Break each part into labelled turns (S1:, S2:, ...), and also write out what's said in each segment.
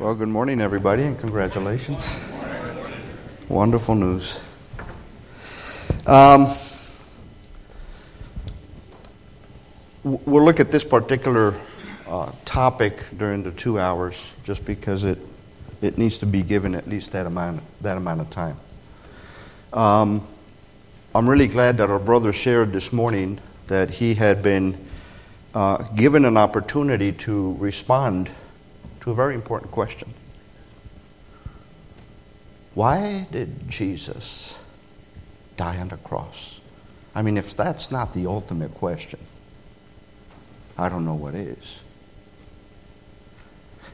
S1: Well, good morning, everybody, and congratulations. Wonderful news. Um, we'll look at this particular uh, topic during the two hours just because it, it needs to be given at least that amount, that amount of time. Um, I'm really glad that our brother shared this morning that he had been uh, given an opportunity to respond a very important question. Why did Jesus die on the cross? I mean, if that's not the ultimate question, I don't know what is.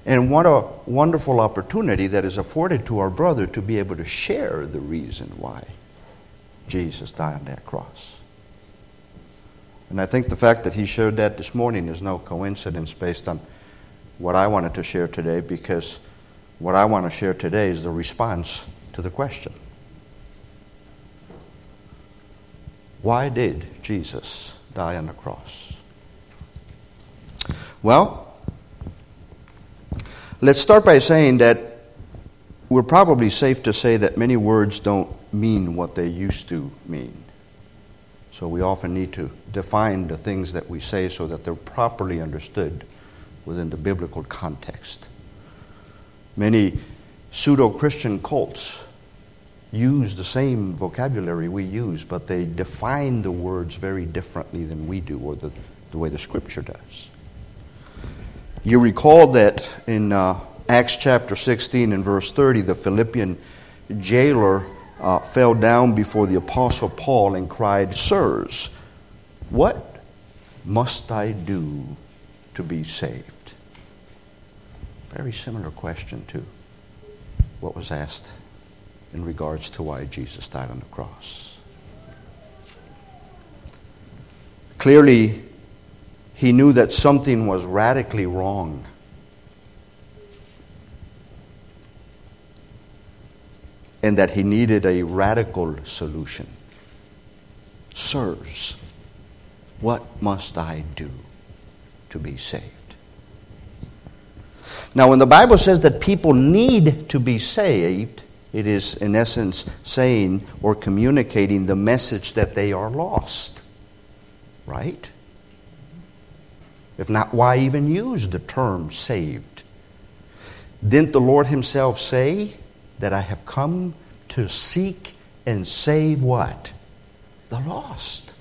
S1: And what a wonderful opportunity that is afforded to our brother to be able to share the reason why Jesus died on that cross. And I think the fact that he shared that this morning is no coincidence based on what I wanted to share today because what I want to share today is the response to the question Why did Jesus die on the cross? Well, let's start by saying that we're probably safe to say that many words don't mean what they used to mean. So we often need to define the things that we say so that they're properly understood within the biblical context. Many pseudo Christian cults use the same vocabulary we use, but they define the words very differently than we do, or the, the way the scripture does. You recall that in uh, Acts chapter 16 and verse 30, the Philippian jailer uh, fell down before the apostle Paul and cried, Sirs, what must I do to be saved? Very similar question to what was asked in regards to why Jesus died on the cross. Clearly, he knew that something was radically wrong. And that he needed a radical solution. Sirs, what must I do to be saved? Now, when the Bible says that people need to be saved, it is in essence saying or communicating the message that they are lost. Right? If not, why even use the term saved? Didn't the Lord Himself say that I have come to seek and save what? The lost.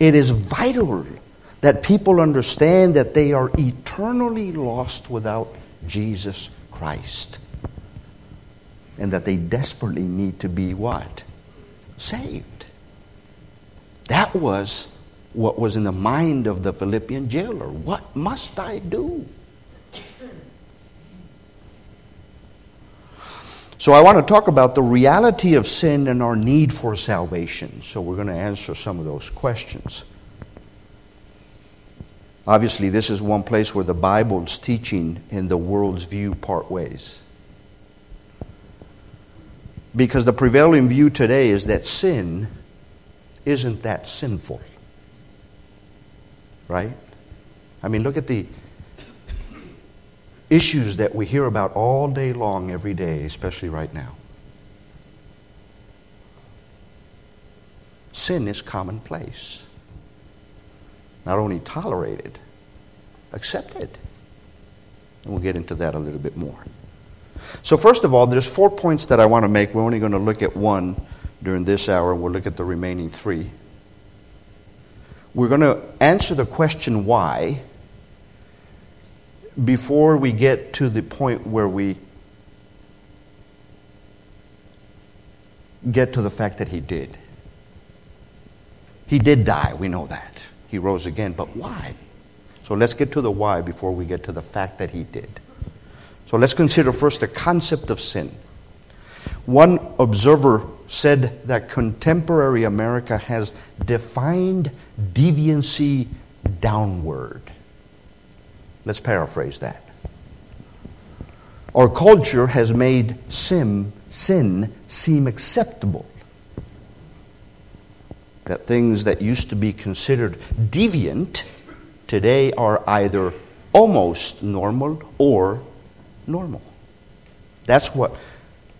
S1: It is vital that people understand that they are eternally lost without Jesus Christ. And that they desperately need to be what? Saved. That was what was in the mind of the Philippian jailer. What must I do? So, I want to talk about the reality of sin and our need for salvation. So, we're going to answer some of those questions. Obviously, this is one place where the Bible's teaching and the world's view part ways. Because the prevailing view today is that sin isn't that sinful. Right? I mean, look at the issues that we hear about all day long, every day, especially right now. Sin is commonplace not only tolerated, accepted. And we'll get into that a little bit more. So, first of all, there's four points that I want to make. We're only going to look at one during this hour, we'll look at the remaining three. We're going to answer the question why before we get to the point where we get to the fact that he did. He did die, we know that he rose again. But why? So let's get to the why before we get to the fact that he did. So let's consider first the concept of sin. One observer said that contemporary America has defined deviancy downward. Let's paraphrase that. Our culture has made sin, sin seem acceptable that things that used to be considered deviant today are either almost normal or normal. That's what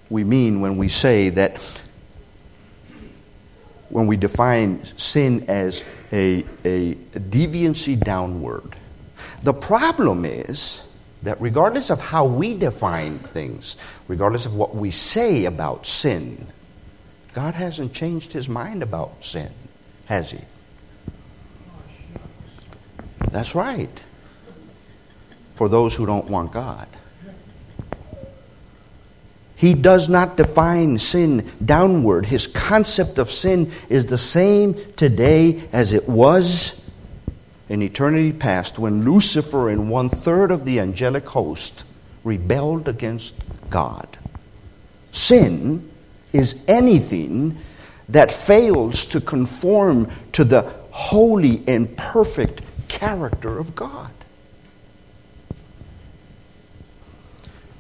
S1: we mean when we say that when we define sin as a, a deviancy downward. The problem is that regardless of how we define things, regardless of what we say about sin, God hasn't changed his mind about sin, has he? That's right. For those who don't want God. He does not define sin downward. His concept of sin is the same today as it was in eternity past when Lucifer and one third of the angelic host rebelled against God. Sin is anything that fails to conform to the holy and perfect character of God.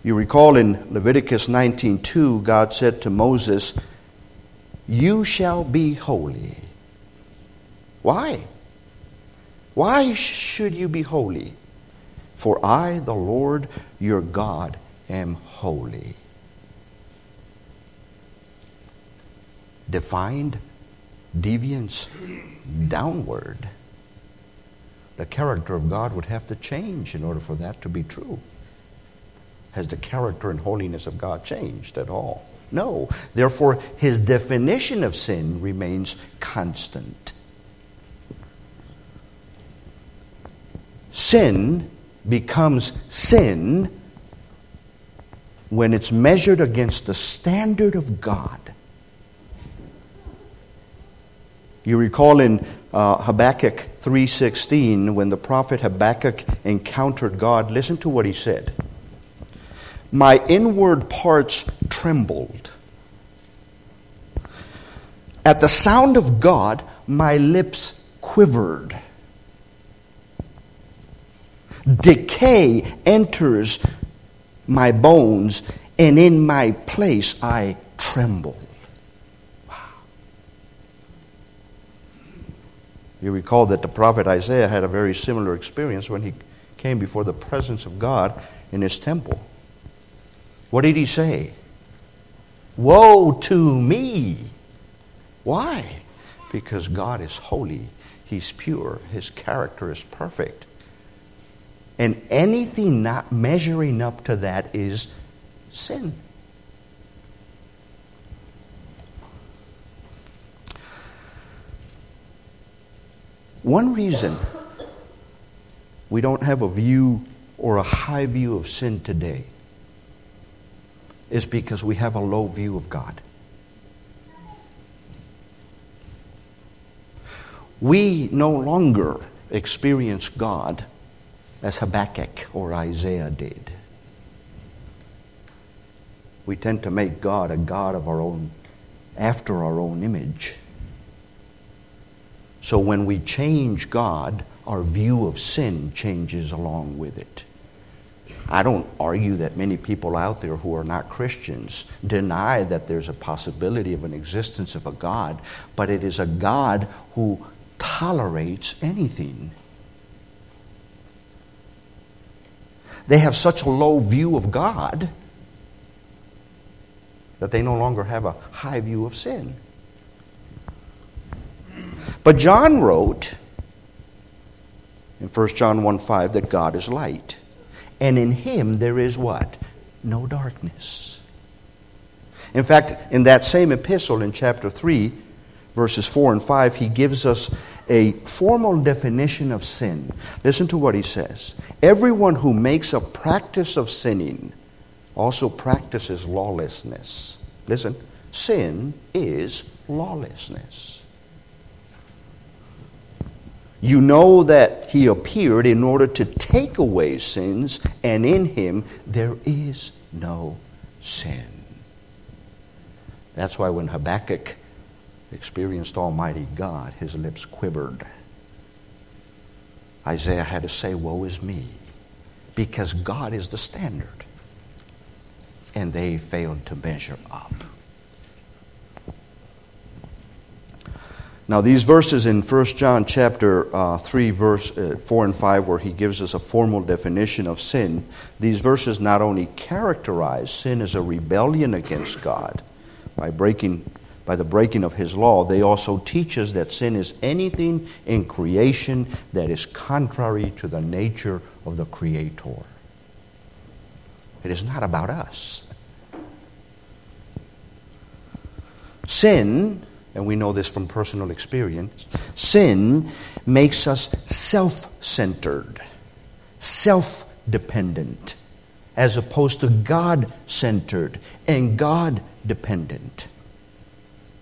S1: You recall in Leviticus 19:2 God said to Moses, "You shall be holy." Why? Why should you be holy? For I, the Lord your God, am holy. Defined deviance downward. The character of God would have to change in order for that to be true. Has the character and holiness of God changed at all? No. Therefore, his definition of sin remains constant. Sin becomes sin when it's measured against the standard of God. You recall in uh, Habakkuk 3:16 when the prophet Habakkuk encountered God, listen to what he said my inward parts trembled. At the sound of God, my lips quivered. Decay enters my bones, and in my place I trembled. You recall that the prophet Isaiah had a very similar experience when he came before the presence of God in his temple. What did he say? Woe to me! Why? Because God is holy, He's pure, His character is perfect. And anything not measuring up to that is sin. One reason we don't have a view or a high view of sin today is because we have a low view of God. We no longer experience God as Habakkuk or Isaiah did. We tend to make God a God of our own, after our own image. So when we change God, our view of sin changes along with it. I don't argue that many people out there who are not Christians deny that there's a possibility of an existence of a God, but it is a God who tolerates anything. They have such a low view of God that they no longer have a high view of sin. But John wrote in 1 John 1 5 that God is light. And in him there is what? No darkness. In fact, in that same epistle in chapter 3, verses 4 and 5, he gives us a formal definition of sin. Listen to what he says Everyone who makes a practice of sinning also practices lawlessness. Listen, sin is lawlessness. You know that he appeared in order to take away sins, and in him there is no sin. That's why when Habakkuk experienced Almighty God, his lips quivered. Isaiah had to say, Woe is me, because God is the standard. And they failed to measure up. Now, these verses in 1 John chapter uh, 3, verse uh, 4 and 5, where he gives us a formal definition of sin, these verses not only characterize sin as a rebellion against God by, breaking, by the breaking of his law, they also teach us that sin is anything in creation that is contrary to the nature of the Creator. It is not about us. Sin and we know this from personal experience, sin makes us self centered, self dependent, as opposed to God centered and God dependent.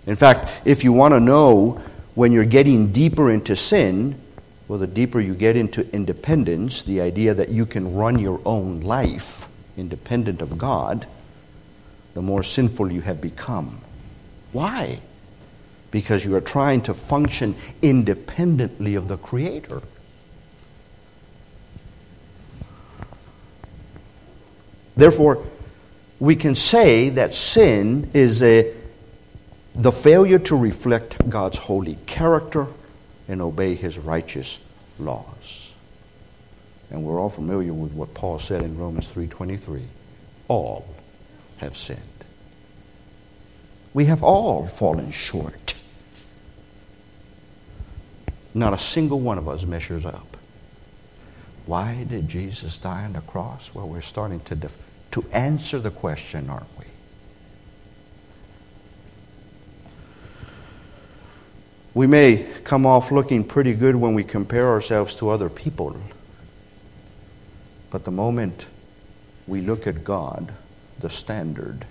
S1: In fact, if you want to know when you're getting deeper into sin, well, the deeper you get into independence, the idea that you can run your own life independent of God, the more sinful you have become. Why? Because you are trying to function independently of the Creator. Therefore, we can say that sin is a, the failure to reflect God's holy character and obey His righteous laws. And we're all familiar with what Paul said in Romans 3:23. All have sinned. We have all fallen short. Not a single one of us measures up. Why did Jesus die on the cross? Well, we're starting to, def- to answer the question, aren't we? We may come off looking pretty good when we compare ourselves to other people. But the moment we look at God, the standard,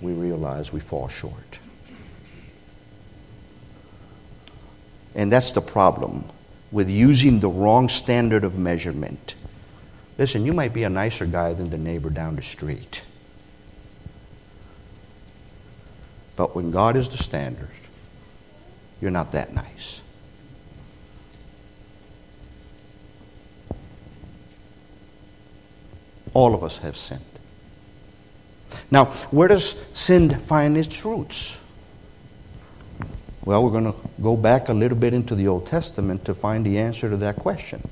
S1: we realize we fall short. And that's the problem with using the wrong standard of measurement. Listen, you might be a nicer guy than the neighbor down the street. But when God is the standard, you're not that nice. All of us have sinned. Now, where does sin find its roots? Well, we're going to go back a little bit into the Old Testament to find the answer to that question.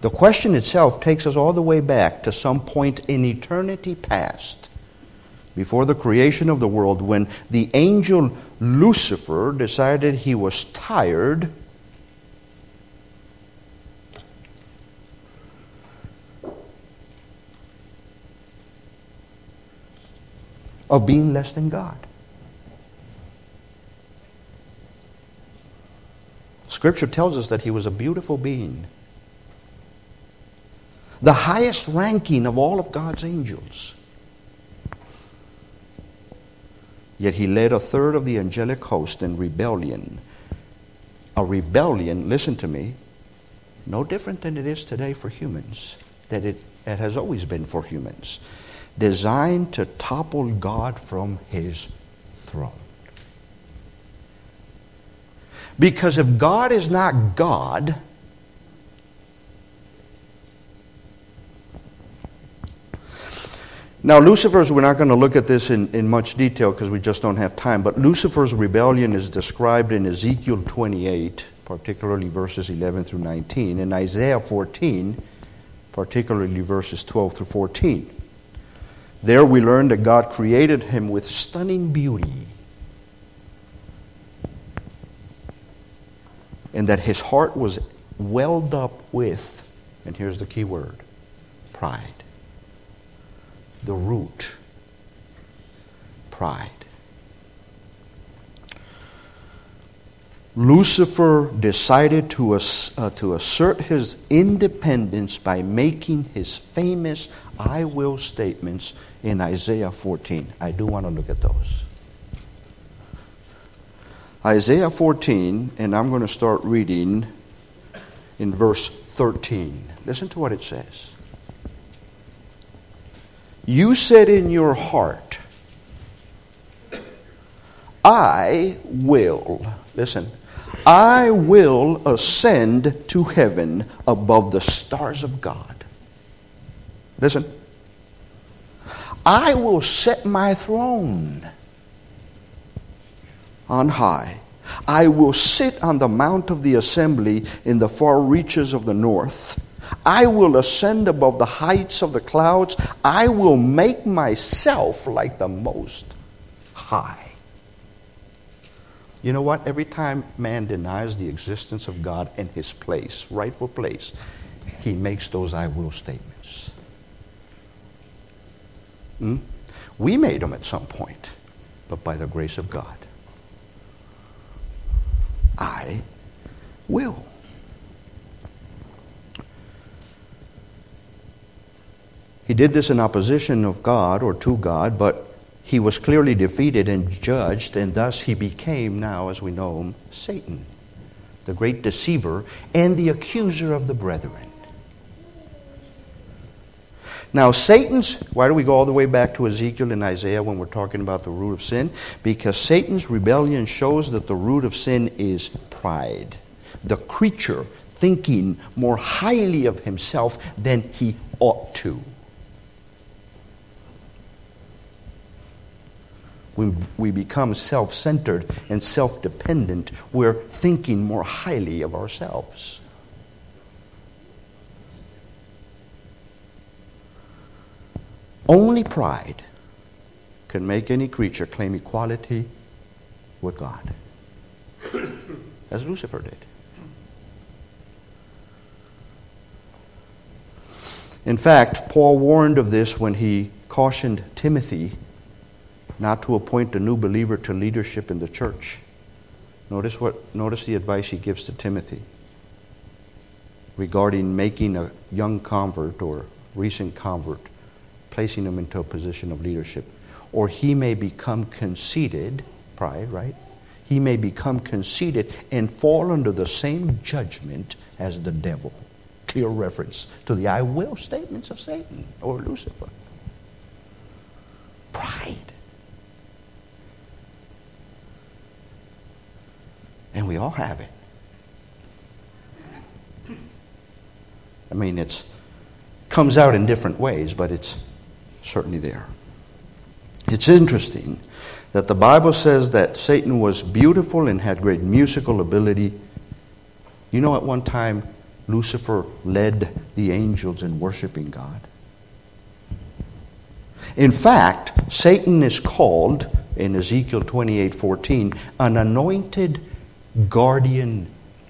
S1: The question itself takes us all the way back to some point in eternity past, before the creation of the world, when the angel Lucifer decided he was tired of being less than God. Scripture tells us that he was a beautiful being, the highest ranking of all of God's angels. Yet he led a third of the angelic host in rebellion. A rebellion, listen to me, no different than it is today for humans, that it, it has always been for humans, designed to topple God from his throne. Because if God is not God, Now, Lucifer's, we're not going to look at this in, in much detail because we just don't have time, but Lucifer's rebellion is described in Ezekiel 28, particularly verses 11 through 19, and Isaiah 14, particularly verses 12 through 14. There we learn that God created him with stunning beauty and that his heart was welled up with, and here's the key word pride. The root. Pride. Lucifer decided to, ass, uh, to assert his independence by making his famous I will statements in Isaiah 14. I do want to look at those. Isaiah 14, and I'm going to start reading in verse 13. Listen to what it says. You said in your heart, I will, listen, I will ascend to heaven above the stars of God. Listen, I will set my throne on high. I will sit on the mount of the assembly in the far reaches of the north. I will ascend above the heights of the clouds. I will make myself like the Most High. You know what? Every time man denies the existence of God and his place, rightful place, he makes those I will statements. Hmm? We made them at some point, but by the grace of God. Will. He did this in opposition of God or to God, but he was clearly defeated and judged, and thus he became now, as we know him, Satan, the great deceiver and the accuser of the brethren. Now, Satan's, why do we go all the way back to Ezekiel and Isaiah when we're talking about the root of sin? Because Satan's rebellion shows that the root of sin is pride. The creature thinking more highly of himself than he ought to. when we become self centered and self dependent, we're thinking more highly of ourselves. Only pride can make any creature claim equality with God, as Lucifer did. In fact, Paul warned of this when he cautioned Timothy not to appoint a new believer to leadership in the church. Notice what notice the advice he gives to Timothy regarding making a young convert or recent convert, placing him into a position of leadership. Or he may become conceited, pride, right? He may become conceited and fall under the same judgment as the devil. Clear reference to the I will statements of Satan or Lucifer. Pride. And we all have it. I mean, it comes out in different ways, but it's certainly there. It's interesting that the Bible says that Satan was beautiful and had great musical ability. You know, at one time, Lucifer led the angels in worshiping God. In fact, Satan is called in Ezekiel 28 14 an anointed guardian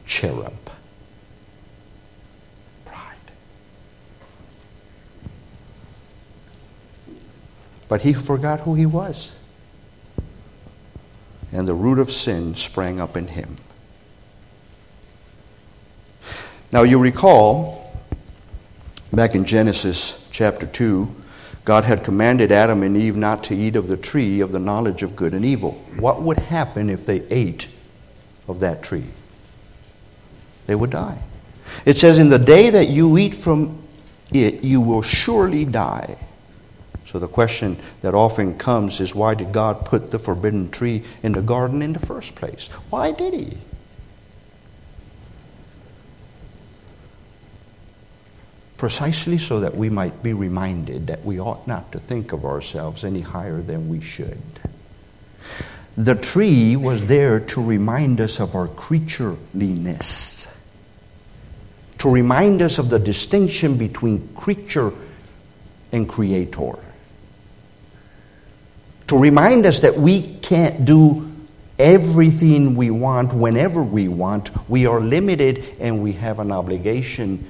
S1: cherub. Pride. But he forgot who he was. And the root of sin sprang up in him. Now, you recall, back in Genesis chapter 2, God had commanded Adam and Eve not to eat of the tree of the knowledge of good and evil. What would happen if they ate of that tree. They would die. It says, In the day that you eat from it, you will surely die. So the question that often comes is why did God put the forbidden tree in the garden in the first place? Why did He? Precisely so that we might be reminded that we ought not to think of ourselves any higher than we should. The tree was there to remind us of our creatureliness, to remind us of the distinction between creature and creator, to remind us that we can't do everything we want whenever we want. We are limited and we have an obligation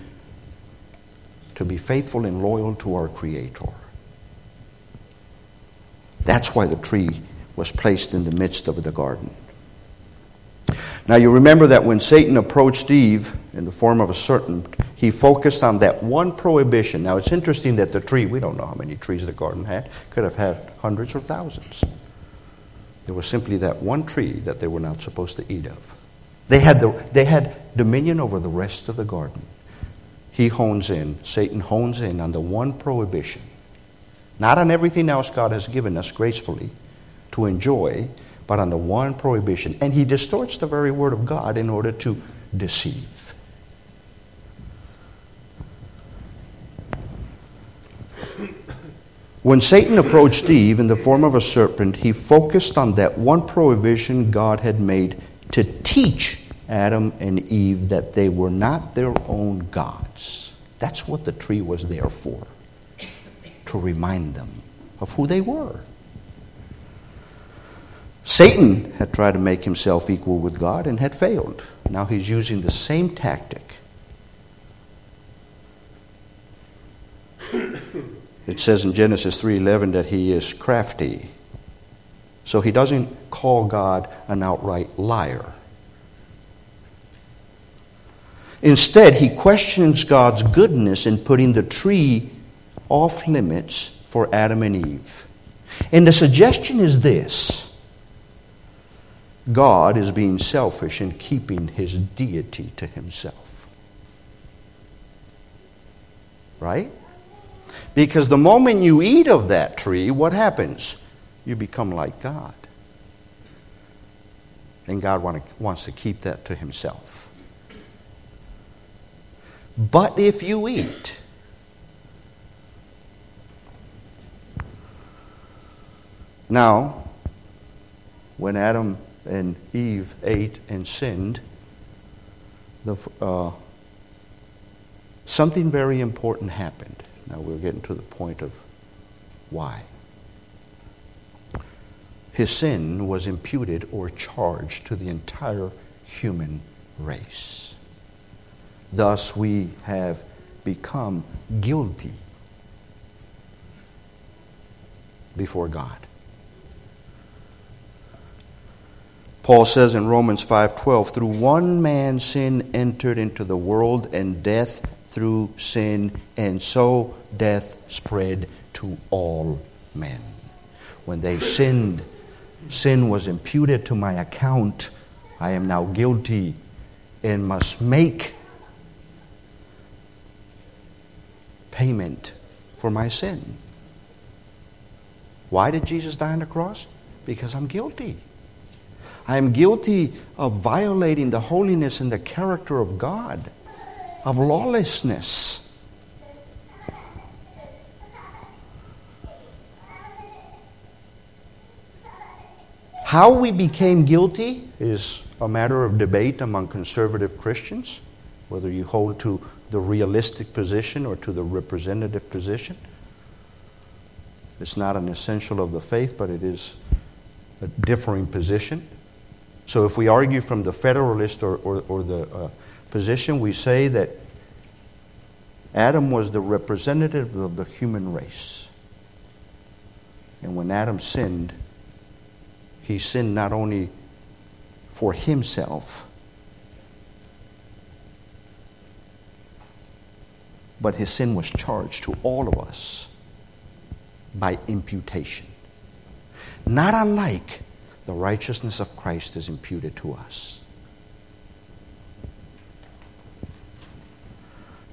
S1: to be faithful and loyal to our Creator. That's why the tree was placed in the midst of the garden. Now, you remember that when Satan approached Eve in the form of a serpent, he focused on that one prohibition. Now, it's interesting that the tree, we don't know how many trees the garden had, could have had hundreds or thousands. There was simply that one tree that they were not supposed to eat of. They had, the, they had dominion over the rest of the garden. He hones in, Satan hones in on the one prohibition, not on everything else God has given us gracefully to enjoy, but on the one prohibition. And he distorts the very word of God in order to deceive. When Satan approached Eve in the form of a serpent, he focused on that one prohibition God had made to teach Adam and Eve that they were not their own gods. That's what the tree was there for, to remind them of who they were. Satan had tried to make himself equal with God and had failed. Now he's using the same tactic. It says in Genesis 3:11 that he is crafty. So he doesn't call God an outright liar. Instead, he questions God's goodness in putting the tree off limits for Adam and Eve. And the suggestion is this God is being selfish in keeping his deity to himself. Right? Because the moment you eat of that tree, what happens? You become like God. And God wants to keep that to himself. But if you eat, now, when Adam and Eve ate and sinned, the, uh, something very important happened. Now we're getting to the point of why. His sin was imputed or charged to the entire human race. Thus, we have become guilty before God. Paul says in Romans 5:12, "Through one man sin entered into the world and death through sin, and so death spread to all men." When they sinned, sin was imputed to my account. I am now guilty and must make payment for my sin. Why did Jesus die on the cross? Because I'm guilty. I am guilty of violating the holiness and the character of God, of lawlessness. How we became guilty is a matter of debate among conservative Christians, whether you hold to the realistic position or to the representative position. It's not an essential of the faith, but it is a differing position. So if we argue from the Federalist or, or, or the uh, position, we say that Adam was the representative of the human race. And when Adam sinned, he sinned not only for himself, but his sin was charged to all of us by imputation. Not unlike the righteousness of Christ is imputed to us.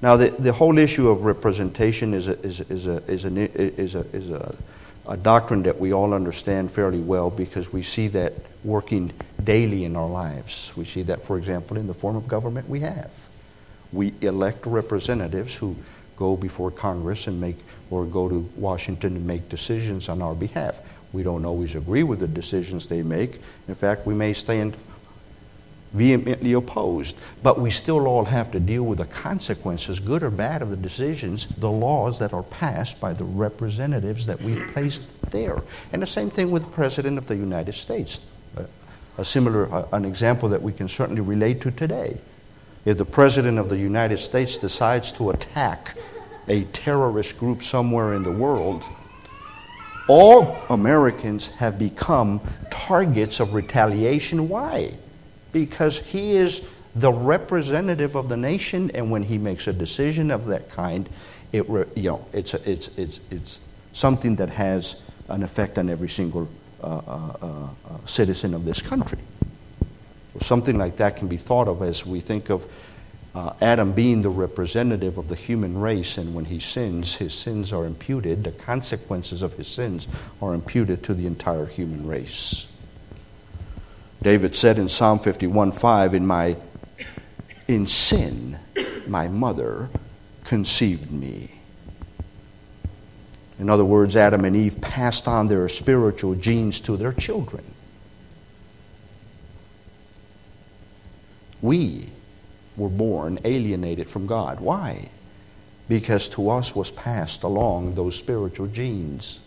S1: Now, the, the whole issue of representation is a, is, is, a, is, an, is, a, is a, a doctrine that we all understand fairly well because we see that working daily in our lives. We see that, for example, in the form of government we have. We elect representatives who go before Congress and make, or go to Washington and make decisions on our behalf. We don't always agree with the decisions they make. In fact, we may stand vehemently opposed. But we still all have to deal with the consequences, good or bad, of the decisions, the laws that are passed by the representatives that we've placed there. And the same thing with the President of the United States. A similar, an example that we can certainly relate to today. If the President of the United States decides to attack a terrorist group somewhere in the world, all Americans have become targets of retaliation. Why? Because he is the representative of the nation, and when he makes a decision of that kind, it you know it's a, it's it's it's something that has an effect on every single uh, uh, uh, citizen of this country. Something like that can be thought of as we think of uh, Adam being the representative of the human race, and when he sins, his sins are imputed, the consequences of his sins are imputed to the entire human race. David said in Psalm 51 5, In my in sin, my mother conceived me. In other words, Adam and Eve passed on their spiritual genes to their children. We were born alienated from God. Why? Because to us was passed along those spiritual genes.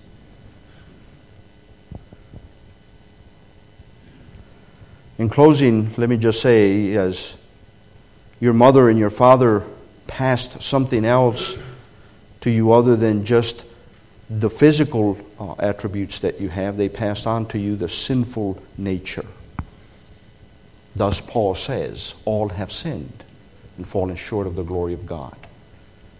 S1: In closing, let me just say as your mother and your father passed something else to you other than just the physical uh, attributes that you have, they passed on to you the sinful nature. Thus, Paul says, all have sinned and fallen short of the glory of God.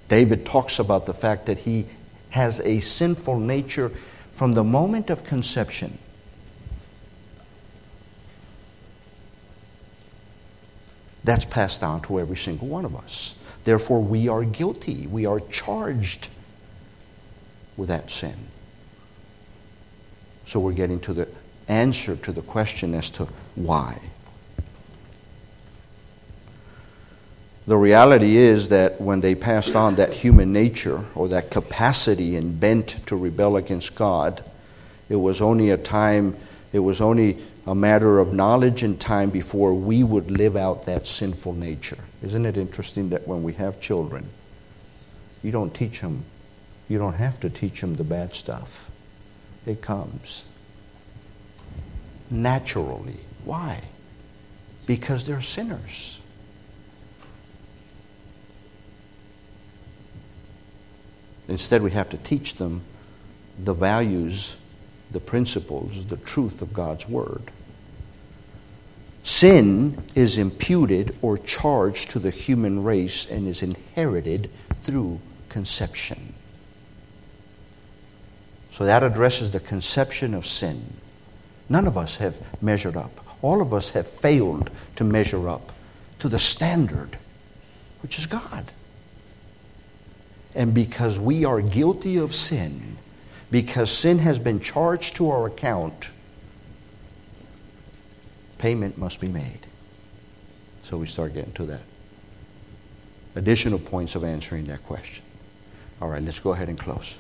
S1: David talks about the fact that he has a sinful nature from the moment of conception. That's passed down to every single one of us. Therefore, we are guilty. We are charged with that sin. So we're getting to the answer to the question as to why. The reality is that when they passed on that human nature or that capacity and bent to rebel against God, it was only a time, it was only a matter of knowledge and time before we would live out that sinful nature. Isn't it interesting that when we have children, you don't teach them, you don't have to teach them the bad stuff. It comes naturally. Why? Because they're sinners. Instead, we have to teach them the values, the principles, the truth of God's Word. Sin is imputed or charged to the human race and is inherited through conception. So that addresses the conception of sin. None of us have measured up. All of us have failed to measure up to the standard, which is God. And because we are guilty of sin, because sin has been charged to our account, payment must be made. So we start getting to that. Additional points of answering that question. All right, let's go ahead and close.